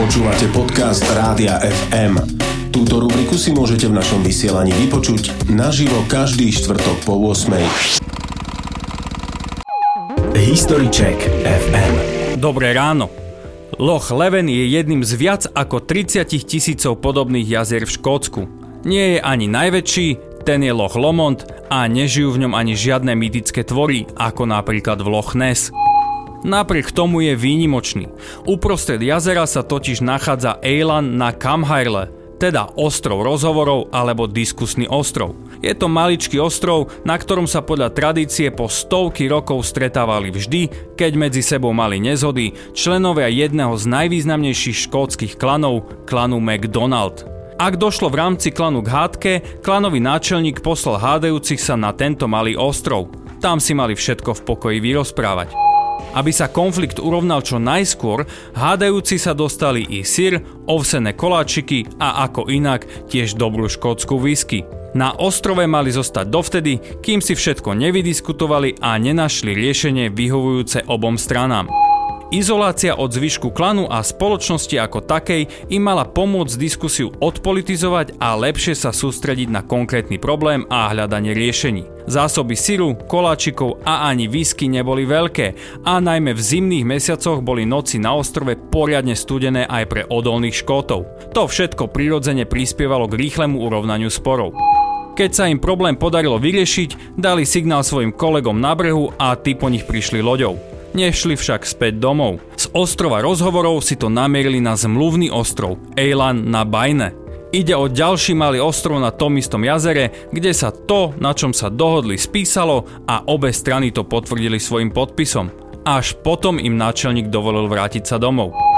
Počúvate podcast Rádia FM. Túto rubriku si môžete v našom vysielaní vypočuť naživo každý štvrtok po 8. Check FM Dobré ráno. Loch Leven je jedným z viac ako 30 tisícov podobných jazier v Škótsku. Nie je ani najväčší, ten je Loch Lomond a nežijú v ňom ani žiadne mytické tvory, ako napríklad v Loch Ness. Napriek tomu je výnimočný. Uprostred jazera sa totiž nachádza Eilan na Kamhairle, teda ostrov rozhovorov alebo diskusný ostrov. Je to maličký ostrov, na ktorom sa podľa tradície po stovky rokov stretávali vždy, keď medzi sebou mali nezhody členovia jedného z najvýznamnejších škótskych klanov, klanu McDonald. Ak došlo v rámci klanu k hádke, klanový náčelník poslal hádajúcich sa na tento malý ostrov. Tam si mali všetko v pokoji vyrozprávať. Aby sa konflikt urovnal čo najskôr, hádajúci sa dostali i syr, ovsené koláčiky a ako inak tiež dobrú škótsku whisky. Na ostrove mali zostať dovtedy, kým si všetko nevydiskutovali a nenašli riešenie vyhovujúce obom stranám. Izolácia od zvyšku klanu a spoločnosti ako takej im mala pomôcť diskusiu odpolitizovať a lepšie sa sústrediť na konkrétny problém a hľadanie riešení. Zásoby syru, koláčikov a ani whisky neboli veľké a najmä v zimných mesiacoch boli noci na ostrove poriadne studené aj pre odolných škótov. To všetko prirodzene prispievalo k rýchlemu urovnaniu sporov. Keď sa im problém podarilo vyriešiť, dali signál svojim kolegom na brehu a tí po nich prišli loďou. Nešli však späť domov. Z ostrova rozhovorov si to namierili na zmluvný ostrov Eilan na Bajne. Ide o ďalší malý ostrov na tom istom jazere, kde sa to, na čom sa dohodli, spísalo a obe strany to potvrdili svojim podpisom. Až potom im náčelník dovolil vrátiť sa domov.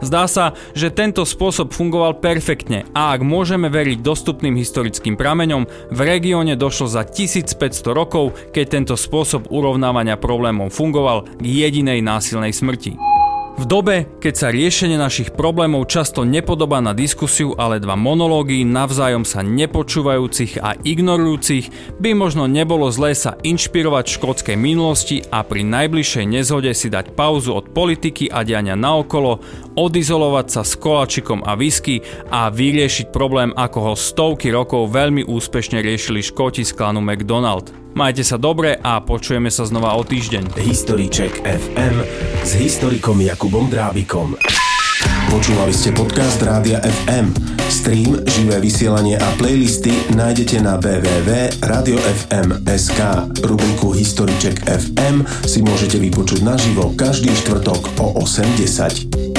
Zdá sa, že tento spôsob fungoval perfektne a ak môžeme veriť dostupným historickým prameňom, v regióne došlo za 1500 rokov, keď tento spôsob urovnávania problémov fungoval k jedinej násilnej smrti. V dobe, keď sa riešenie našich problémov často nepodobá na diskusiu, ale dva monológy navzájom sa nepočúvajúcich a ignorujúcich, by možno nebolo zlé sa inšpirovať v škótskej minulosti a pri najbližšej nezhode si dať pauzu od politiky a diania naokolo, odizolovať sa s kolačikom a whisky a vyriešiť problém, ako ho stovky rokov veľmi úspešne riešili škóti z klanu McDonald. Majte sa dobre a počujeme sa znova o týždeň. Check FM s historikom Jakubom Drábikom. Počúvali ste podcast Rádia FM. Stream, živé vysielanie a playlisty nájdete na www.radiofm.sk. Rubriku Check FM si môžete vypočuť naživo každý štvrtok o 8.10.